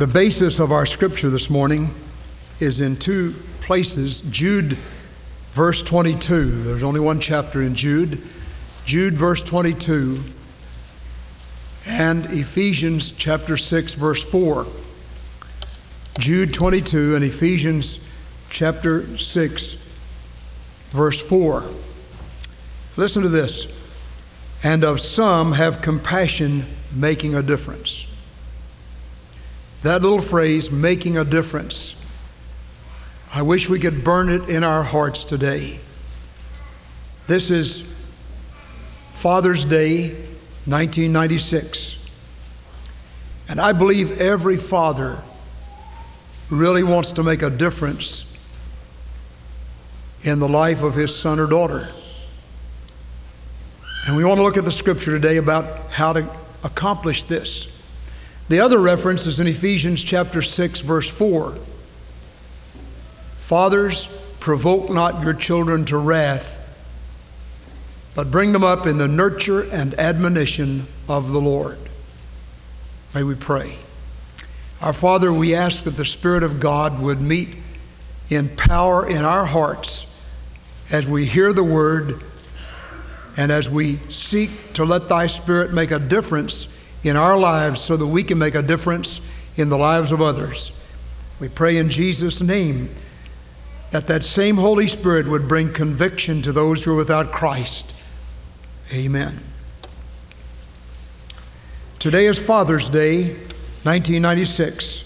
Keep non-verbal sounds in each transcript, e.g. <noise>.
The basis of our scripture this morning is in two places Jude, verse 22. There's only one chapter in Jude. Jude, verse 22, and Ephesians chapter 6, verse 4. Jude 22 and Ephesians chapter 6, verse 4. Listen to this. And of some have compassion, making a difference. That little phrase, making a difference, I wish we could burn it in our hearts today. This is Father's Day, 1996. And I believe every father really wants to make a difference in the life of his son or daughter. And we want to look at the scripture today about how to accomplish this. The other reference is in Ephesians chapter 6 verse 4. Fathers, provoke not your children to wrath, but bring them up in the nurture and admonition of the Lord. May we pray. Our Father, we ask that the Spirit of God would meet in power in our hearts as we hear the word and as we seek to let Thy Spirit make a difference in our lives so that we can make a difference in the lives of others. We pray in Jesus' name that that same Holy Spirit would bring conviction to those who are without Christ. Amen. Today is Father's Day, 1996.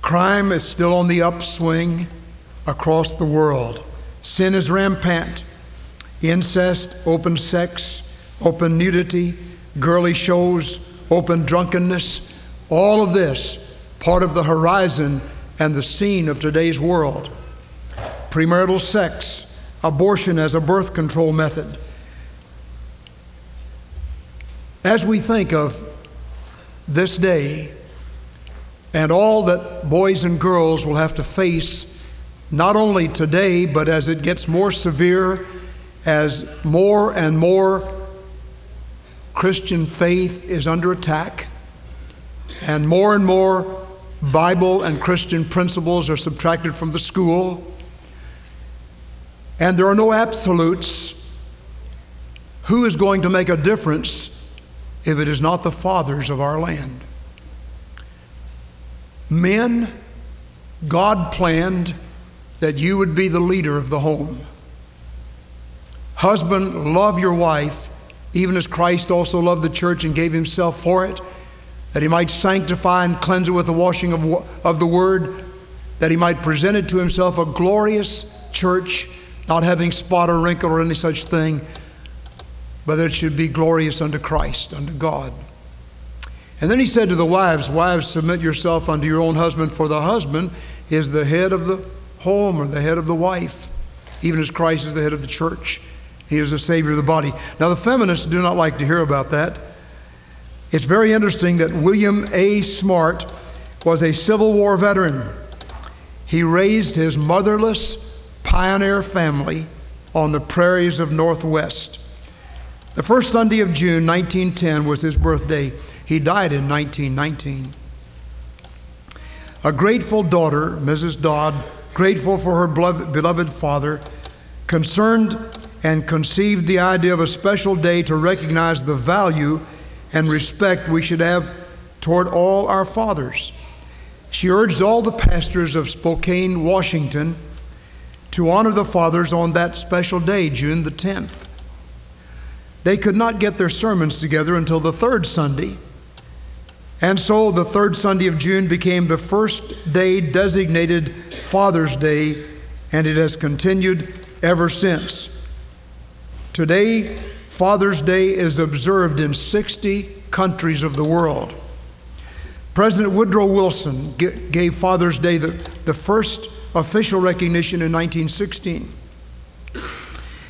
Crime is still on the upswing across the world. Sin is rampant. Incest, open sex, open nudity, girly shows, open drunkenness, all of this part of the horizon and the scene of today's world. Premarital sex, abortion as a birth control method. As we think of this day and all that boys and girls will have to face, not only today, but as it gets more severe, as more and more Christian faith is under attack, and more and more Bible and Christian principles are subtracted from the school, and there are no absolutes. Who is going to make a difference if it is not the fathers of our land? Men, God planned that you would be the leader of the home. Husband, love your wife even as Christ also loved the church and gave himself for it, that he might sanctify and cleanse it with the washing of, of the word, that he might present it to himself a glorious church, not having spot or wrinkle or any such thing, but that it should be glorious unto Christ, unto God. And then he said to the wives, Wives, submit yourself unto your own husband, for the husband is the head of the home or the head of the wife, even as Christ is the head of the church. He is the Savior of the body. Now, the feminists do not like to hear about that. It's very interesting that William A. Smart was a Civil War veteran. He raised his motherless pioneer family on the prairies of Northwest. The first Sunday of June, 1910, was his birthday. He died in 1919. A grateful daughter, Mrs. Dodd, grateful for her beloved father, concerned and conceived the idea of a special day to recognize the value and respect we should have toward all our fathers. She urged all the pastors of Spokane, Washington, to honor the fathers on that special day, June the 10th. They could not get their sermons together until the third Sunday. And so the third Sunday of June became the first day designated Father's Day, and it has continued ever since. Today, Father's Day is observed in 60 countries of the world. President Woodrow Wilson gave Father's Day the, the first official recognition in 1916.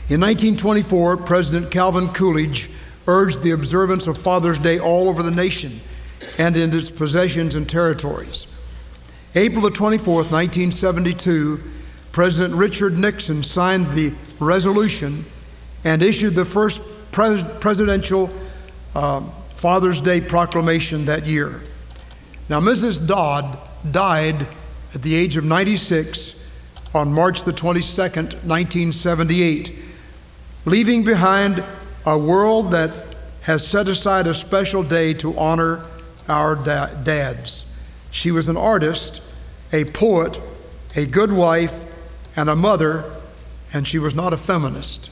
In 1924, President Calvin Coolidge urged the observance of Father's Day all over the nation and in its possessions and territories. April the 24th, 1972, President Richard Nixon signed the resolution and issued the first pres- presidential uh, Father's Day proclamation that year. Now, Mrs. Dodd died at the age of 96 on March the 22nd, 1978, leaving behind a world that has set aside a special day to honor our da- dads. She was an artist, a poet, a good wife, and a mother, and she was not a feminist.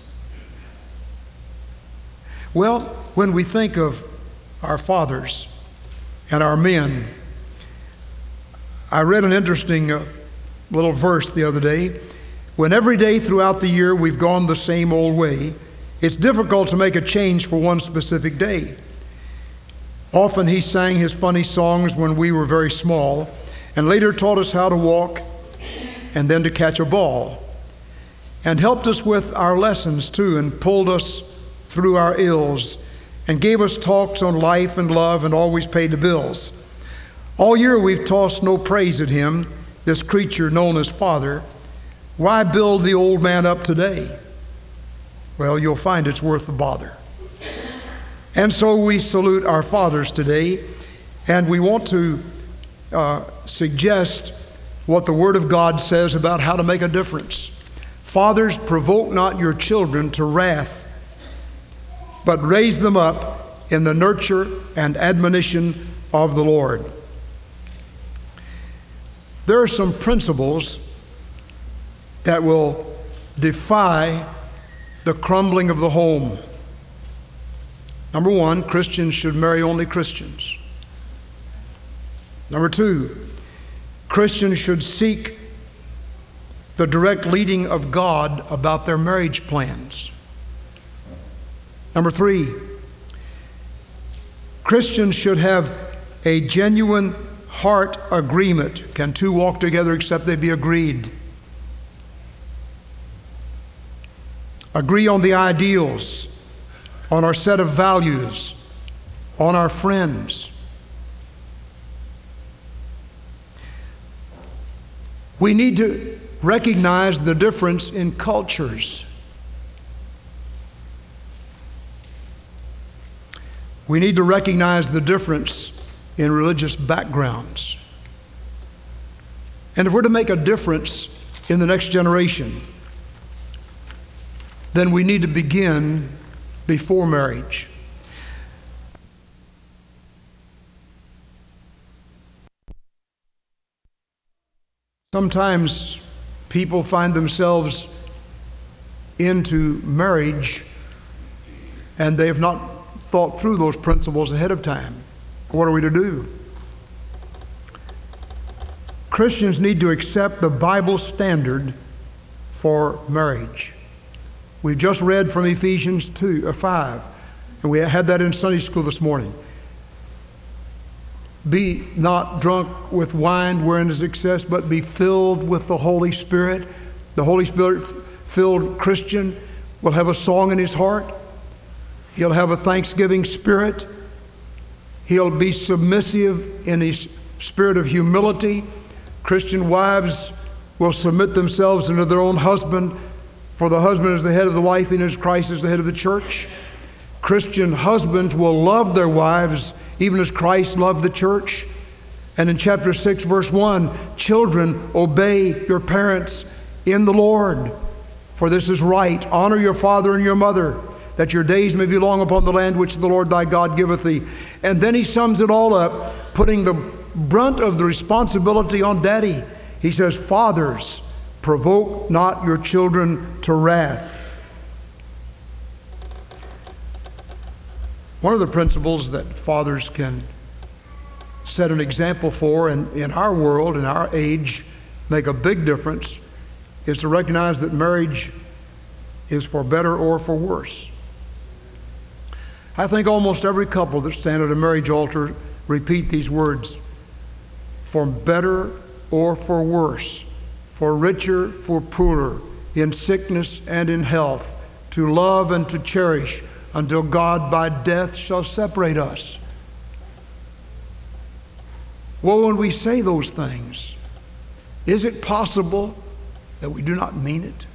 Well, when we think of our fathers and our men, I read an interesting uh, little verse the other day. When every day throughout the year we've gone the same old way, it's difficult to make a change for one specific day. Often he sang his funny songs when we were very small, and later taught us how to walk and then to catch a ball, and helped us with our lessons too, and pulled us through our ills, and gave us talks on life and love, and always paid the bills. All year we've tossed no praise at him, this creature known as Father. Why build the old man up today? Well, you'll find it's worth the bother. And so we salute our fathers today, and we want to uh, suggest what the Word of God says about how to make a difference. Fathers, provoke not your children to wrath, but raise them up in the nurture and admonition of the Lord. There are some principles that will defy the crumbling of the home. Number one, Christians should marry only Christians. Number two, Christians should seek the direct leading of God about their marriage plans. Number three, Christians should have a genuine heart agreement. Can two walk together except they be agreed? Agree on the ideals on our set of values, on our friends. We need to recognize the difference in cultures. We need to recognize the difference in religious backgrounds. And if we're to make a difference in the next generation, then we need to begin before marriage. Sometimes people find themselves into marriage and they have not thought through those principles ahead of time. What are we to do? Christians need to accept the Bible standard for marriage. We just read from Ephesians 2 or uh, 5, and we had that in Sunday school this morning. Be not drunk with wine wherein is excess, but be filled with the Holy Spirit. The Holy Spirit filled Christian will have a song in his heart. He'll have a thanksgiving spirit. He'll be submissive in his spirit of humility. Christian wives will submit themselves unto their own husband for the husband is the head of the wife, and as Christ is the head of the church. Christian husbands will love their wives even as Christ loved the church. And in chapter 6, verse 1, children, obey your parents in the Lord, for this is right. Honor your father and your mother, that your days may be long upon the land which the Lord thy God giveth thee. And then he sums it all up, putting the brunt of the responsibility on daddy. He says, Fathers, Provoke not your children to wrath. One of the principles that fathers can set an example for and in our world, in our age, make a big difference is to recognize that marriage is for better or for worse. I think almost every couple that stand at a marriage altar repeat these words for better or for worse for richer, for poorer, in sickness and in health, to love and to cherish until God by death shall separate us. Well, when we say those things, is it possible that we do not mean it?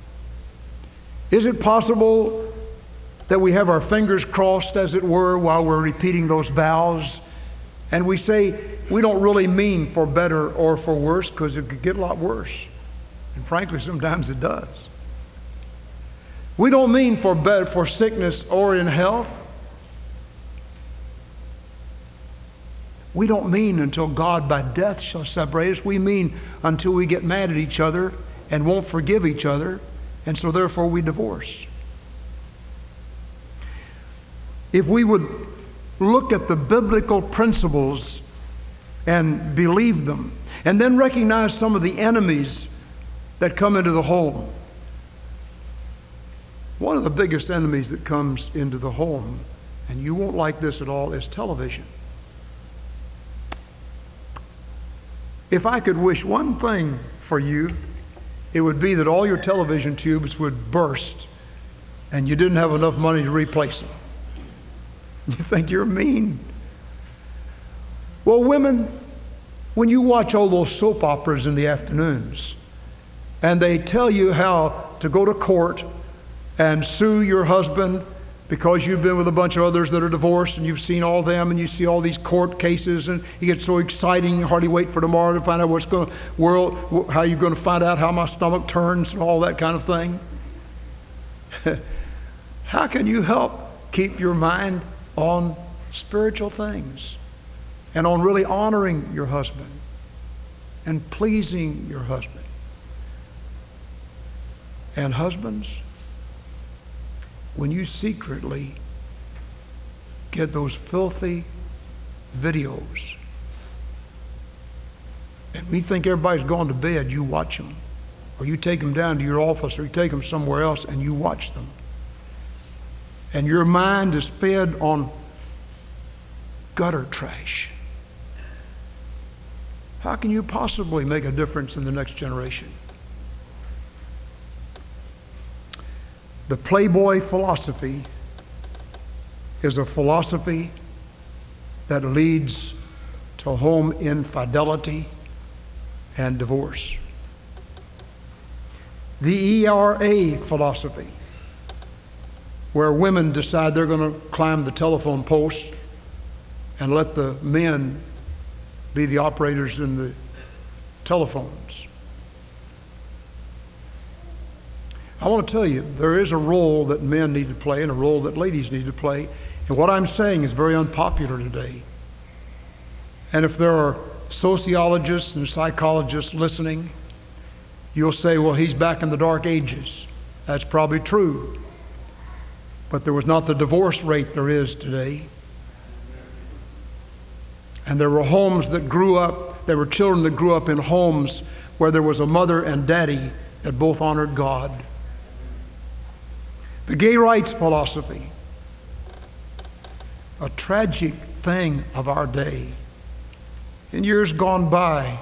Is it possible that we have our fingers crossed, as it were, while we're repeating those vows? And we say we don't really mean for better or for worse because it could get a lot worse. And frankly, sometimes it does. We don't mean for better, for sickness or in health. We don't mean until God by death shall separate us. We mean until we get mad at each other and won't forgive each other, and so therefore we divorce. If we would look at the biblical principles and believe them, and then recognize some of the enemies that come into the home. One of the biggest enemies that comes into the home, and you won't like this at all, is television. If I could wish one thing for you, it would be that all your television tubes would burst and you didn't have enough money to replace them. You think you're mean. Well, women, when you watch all those soap operas in the afternoons and they tell you how to go to court and sue your husband because you've been with a bunch of others that are divorced and you've seen all them and you see all these court cases and you get so exciting you hardly wait for tomorrow to find out what's going world how you're going to find out how my stomach turns and all that kind of thing <laughs> how can you help keep your mind on spiritual things and on really honoring your husband and pleasing your husband and husbands when you secretly get those filthy videos and we think everybody's gone to bed, you watch them. Or you take them down to your office or you take them somewhere else and you watch them. And your mind is fed on gutter trash. How can you possibly make a difference in the next generation? The Playboy philosophy is a philosophy that leads to home infidelity and divorce. The ERA philosophy, where women decide they're going to climb the telephone post and let the men be the operators in the telephones. I want to tell you, there is a role that men need to play and a role that ladies need to play. And what I'm saying is very unpopular today. And if there are sociologists and psychologists listening, you'll say, well, he's back in the dark ages. That's probably true. But there was not the divorce rate there is today. And there were homes that grew up, there were children that grew up in homes where there was a mother and daddy that both honored God. The gay rights philosophy, a tragic thing of our day. In years gone by,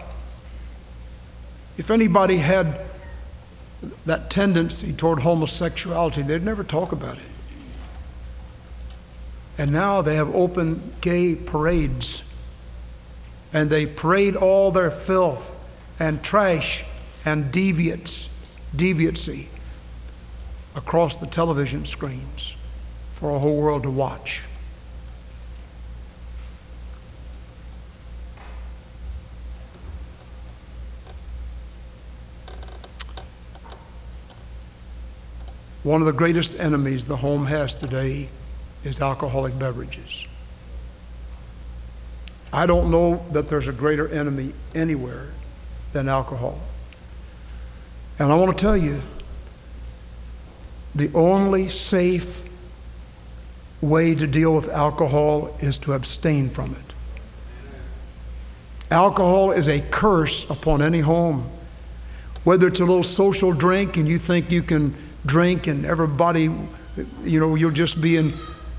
if anybody had that tendency toward homosexuality, they'd never talk about it. And now they have open gay parades. And they parade all their filth and trash and deviance, deviancy across the television screens for a whole world to watch. One of the greatest enemies the home has today is alcoholic beverages. I don't know that there's a greater enemy anywhere than alcohol. And I want to tell you, the only safe way to deal with alcohol is to abstain from it. Alcohol is a curse upon any home. Whether it's a little social drink and you think you can drink and everybody, you know, you'll just be in,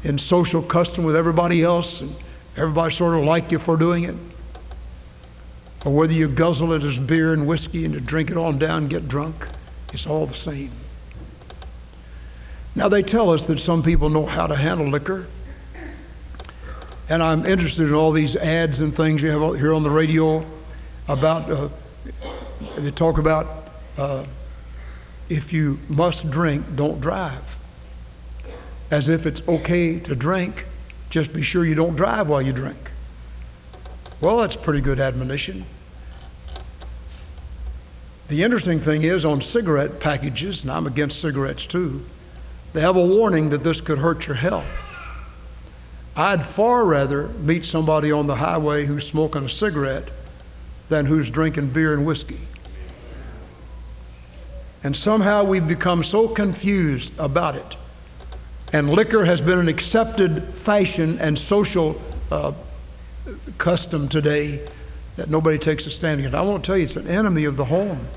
in social custom with everybody else and everybody sort of like you for doing it. Or whether you guzzle it as beer and whiskey and you drink it on down and get drunk, it's all the same. Now, they tell us that some people know how to handle liquor. And I'm interested in all these ads and things you have here on the radio about, uh, they talk about uh, if you must drink, don't drive. As if it's okay to drink, just be sure you don't drive while you drink. Well, that's pretty good admonition. The interesting thing is on cigarette packages, and I'm against cigarettes too, they have a warning that this could hurt your health. I'd far rather meet somebody on the highway who's smoking a cigarette than who's drinking beer and whiskey. And somehow we've become so confused about it. And liquor has been an accepted fashion and social uh, custom today that nobody takes a stand against. I want to tell you, it's an enemy of the home.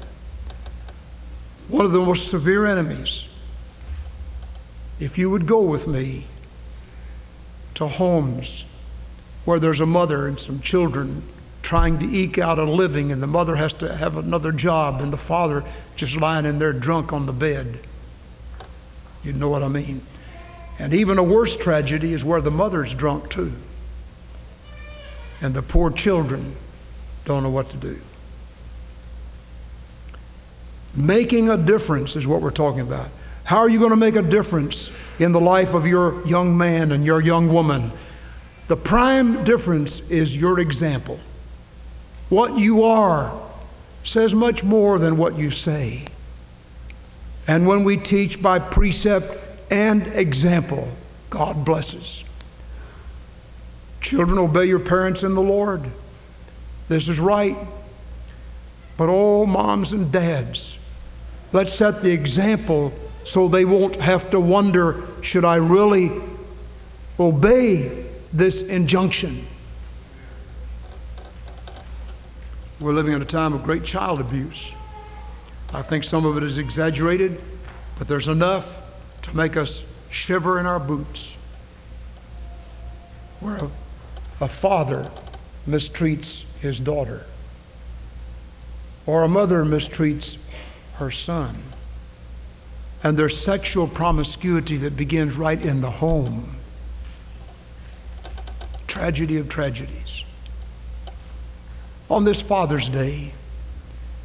One of the most severe enemies. If you would go with me to homes where there's a mother and some children trying to eke out a living, and the mother has to have another job, and the father just lying in there drunk on the bed. You know what I mean? And even a worse tragedy is where the mother's drunk too. And the poor children don't know what to do. Making a difference is what we're talking about. How are you going to make a difference in the life of your young man and your young woman? The prime difference is your example. What you are says much more than what you say. And when we teach by precept and example, God blesses. Children, obey your parents in the Lord. This is right. But all moms and dads, let's set the example so they won't have to wonder should I really obey this injunction? We're living in a time of great child abuse. I think some of it is exaggerated, but there's enough to make us shiver in our boots. Where a, a father mistreats his daughter, or a mother mistreats her son, and there's sexual promiscuity that begins right in the home. Tragedy of tragedies. On this Father's Day,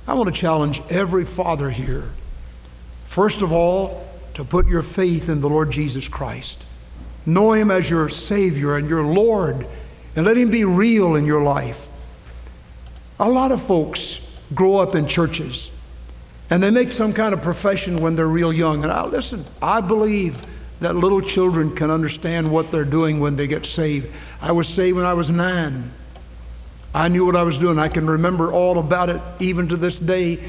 I want to challenge every father here, first of all, to put your faith in the Lord Jesus Christ. Know Him as your Savior and your Lord, and let Him be real in your life. A lot of folks grow up in churches and they make some kind of profession when they're real young. And I listen, I believe that little children can understand what they're doing when they get saved. I was saved when I was nine. I knew what I was doing. I can remember all about it even to this day.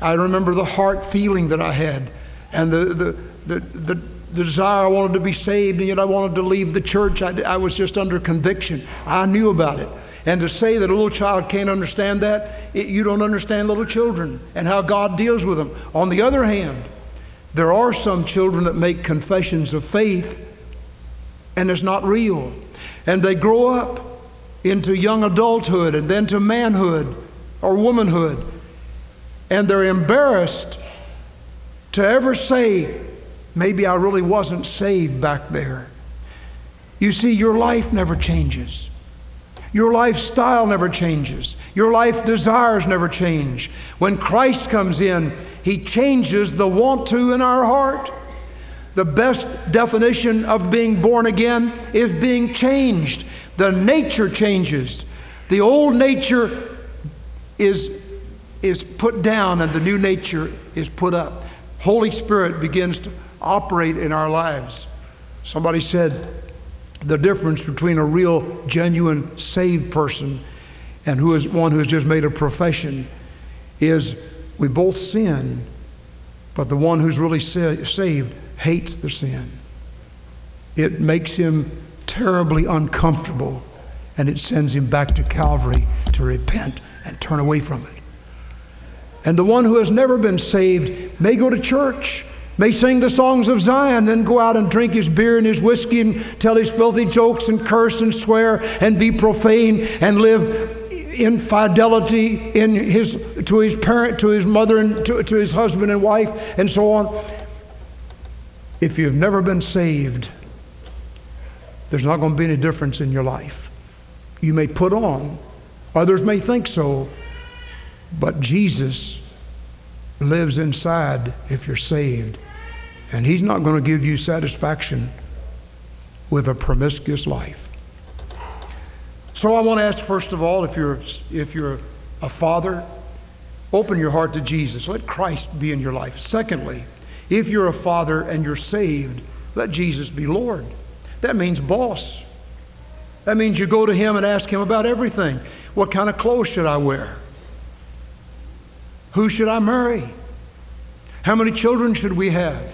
I remember the heart feeling that I had and the, the, the, the, desire I wanted to be saved, and yet I wanted to leave the church. I, I was just under conviction. I knew about it. And to say that a little child can't understand that, it, you don't understand little children and how God deals with them. On the other hand, there are some children that make confessions of faith and it's not real. And they grow up into young adulthood and then to manhood or womanhood. And they're embarrassed to ever say, maybe I really wasn't saved back there. You see, your life never changes. Your lifestyle never changes. Your life desires never change. When Christ comes in, He changes the want to in our heart. The best definition of being born again is being changed. The nature changes. The old nature is, is put down and the new nature is put up. Holy Spirit begins to operate in our lives. Somebody said the difference between a real, genuine, saved person and who is one who has just made a profession is we both sin, but the one who's really sa- saved hates the sin. It makes him terribly uncomfortable and it sends him back to Calvary to repent and turn away from it. And the one who has never been saved may go to church, may sing the songs of Zion, then go out and drink his beer and his whiskey and tell his filthy jokes and curse and swear and be profane and live infidelity in his, to his parent, to his mother, and to, to his husband and wife, and so on. If you've never been saved, there's not going to be any difference in your life. You may put on, others may think so, but Jesus lives inside if you're saved. And He's not going to give you satisfaction with a promiscuous life. So I want to ask, first of all, if you're, if you're a father, open your heart to Jesus. Let Christ be in your life. Secondly, if you're a father and you're saved, let Jesus be Lord. That means boss. That means you go to Him and ask Him about everything. What kind of clothes should I wear? Who should I marry? How many children should we have?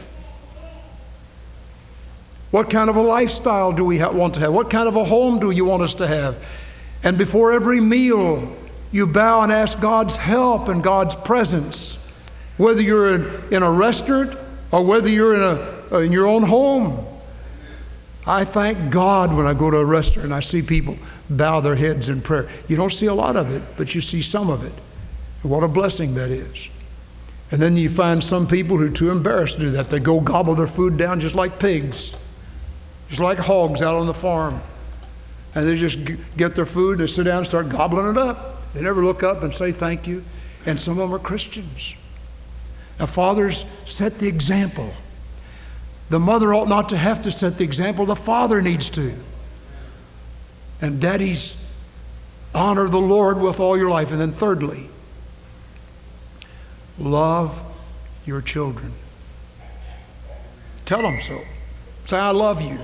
What kind of a lifestyle do we want to have? What kind of a home do you want us to have? And before every meal, you bow and ask God's help and God's presence. Whether you're in, in a restaurant or whether you're in, a, uh, in your own home. I thank God when I go to a restaurant and I see people bow their heads in prayer. You don't see a lot of it, but you see some of it. What a blessing that is. And then you find some people who are too embarrassed to do that. They go gobble their food down just like pigs, just like hogs out on the farm. And they just get their food, they sit down and start gobbling it up. They never look up and say thank you. And some of them are Christians. Now, fathers, set the example. The mother ought not to have to set the example, the father needs to. And daddies, honor the Lord with all your life. And then, thirdly, love your children. Tell them so. Say, I love you.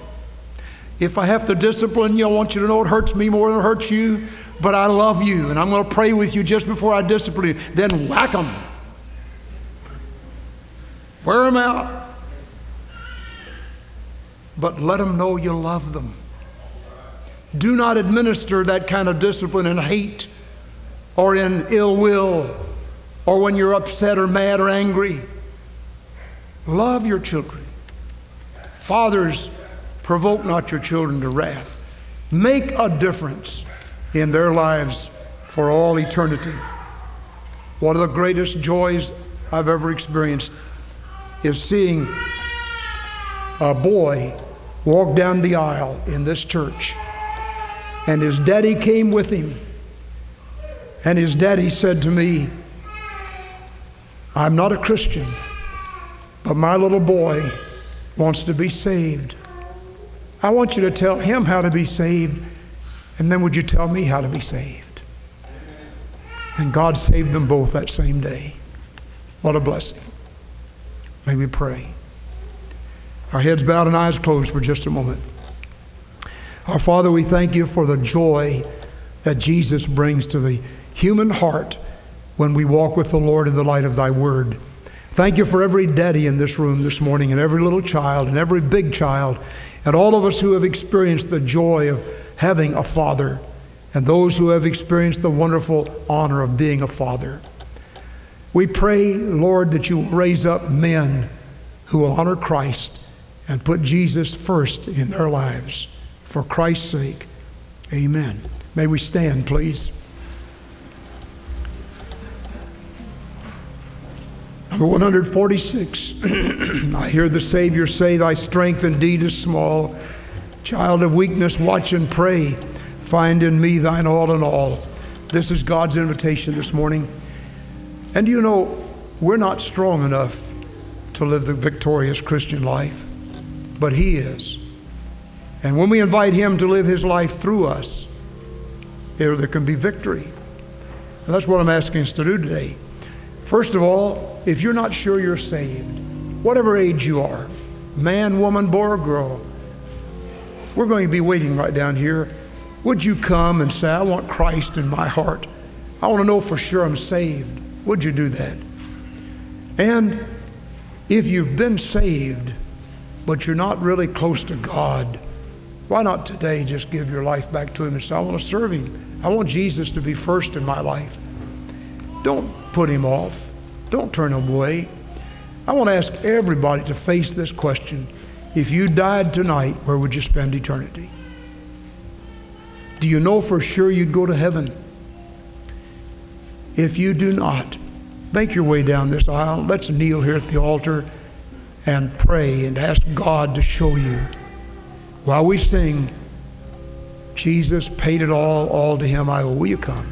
If I have to discipline you, I want you to know it hurts me more than it hurts you, but I love you, and I'm going to pray with you just before I discipline you. Then whack them. Wear them out but let them know you love them. Do not administer that kind of discipline in hate or in ill will or when you're upset or mad or angry. Love your children. Fathers, provoke not your children to wrath. Make a difference in their lives for all eternity. One of the greatest joys I've ever experienced is seeing a boy walk down the aisle in this church. And his daddy came with him. And his daddy said to me, I'm not a Christian, but my little boy wants to be saved. I want you to tell him how to be saved, and then would you tell me how to be saved? And God saved them both that same day. What a blessing. May we pray. Our heads bowed and eyes closed for just a moment. Our Father, we thank you for the joy that Jesus brings to the human heart when we walk with the Lord in the light of thy word. Thank you for every daddy in this room this morning, and every little child, and every big child, and all of us who have experienced the joy of having a father, and those who have experienced the wonderful honor of being a father. We pray, Lord, that you raise up men who will honor Christ and put Jesus first in their lives. For Christ's sake, amen. May we stand, please. Number 146. <clears throat> I hear the Savior say, Thy strength indeed is small. Child of weakness, watch and pray. Find in me thine all in all. This is God's invitation this morning. And you know, we're not strong enough to live the victorious Christian life but He is. And when we invite Him to live His life through us, there, there can be victory. And that's what I'm asking us to do today. First of all, if you're not sure you're saved, whatever age you are, man, woman, boy, or girl, we're going to be waiting right down here. Would you come and say, I want Christ in my heart? I want to know for sure I'm saved. Would you do that? And if you've been saved, but you're not really close to God, why not today just give your life back to Him and say, I want to serve Him? I want Jesus to be first in my life. Don't put Him off, don't turn away. I want to ask everybody to face this question. If you died tonight, where would you spend eternity? Do you know for sure you'd go to heaven? If you do not, make your way down this aisle. Let's kneel here at the altar and pray and ask God to show you. While we sing, Jesus paid it all, all to Him I owe. Will you come?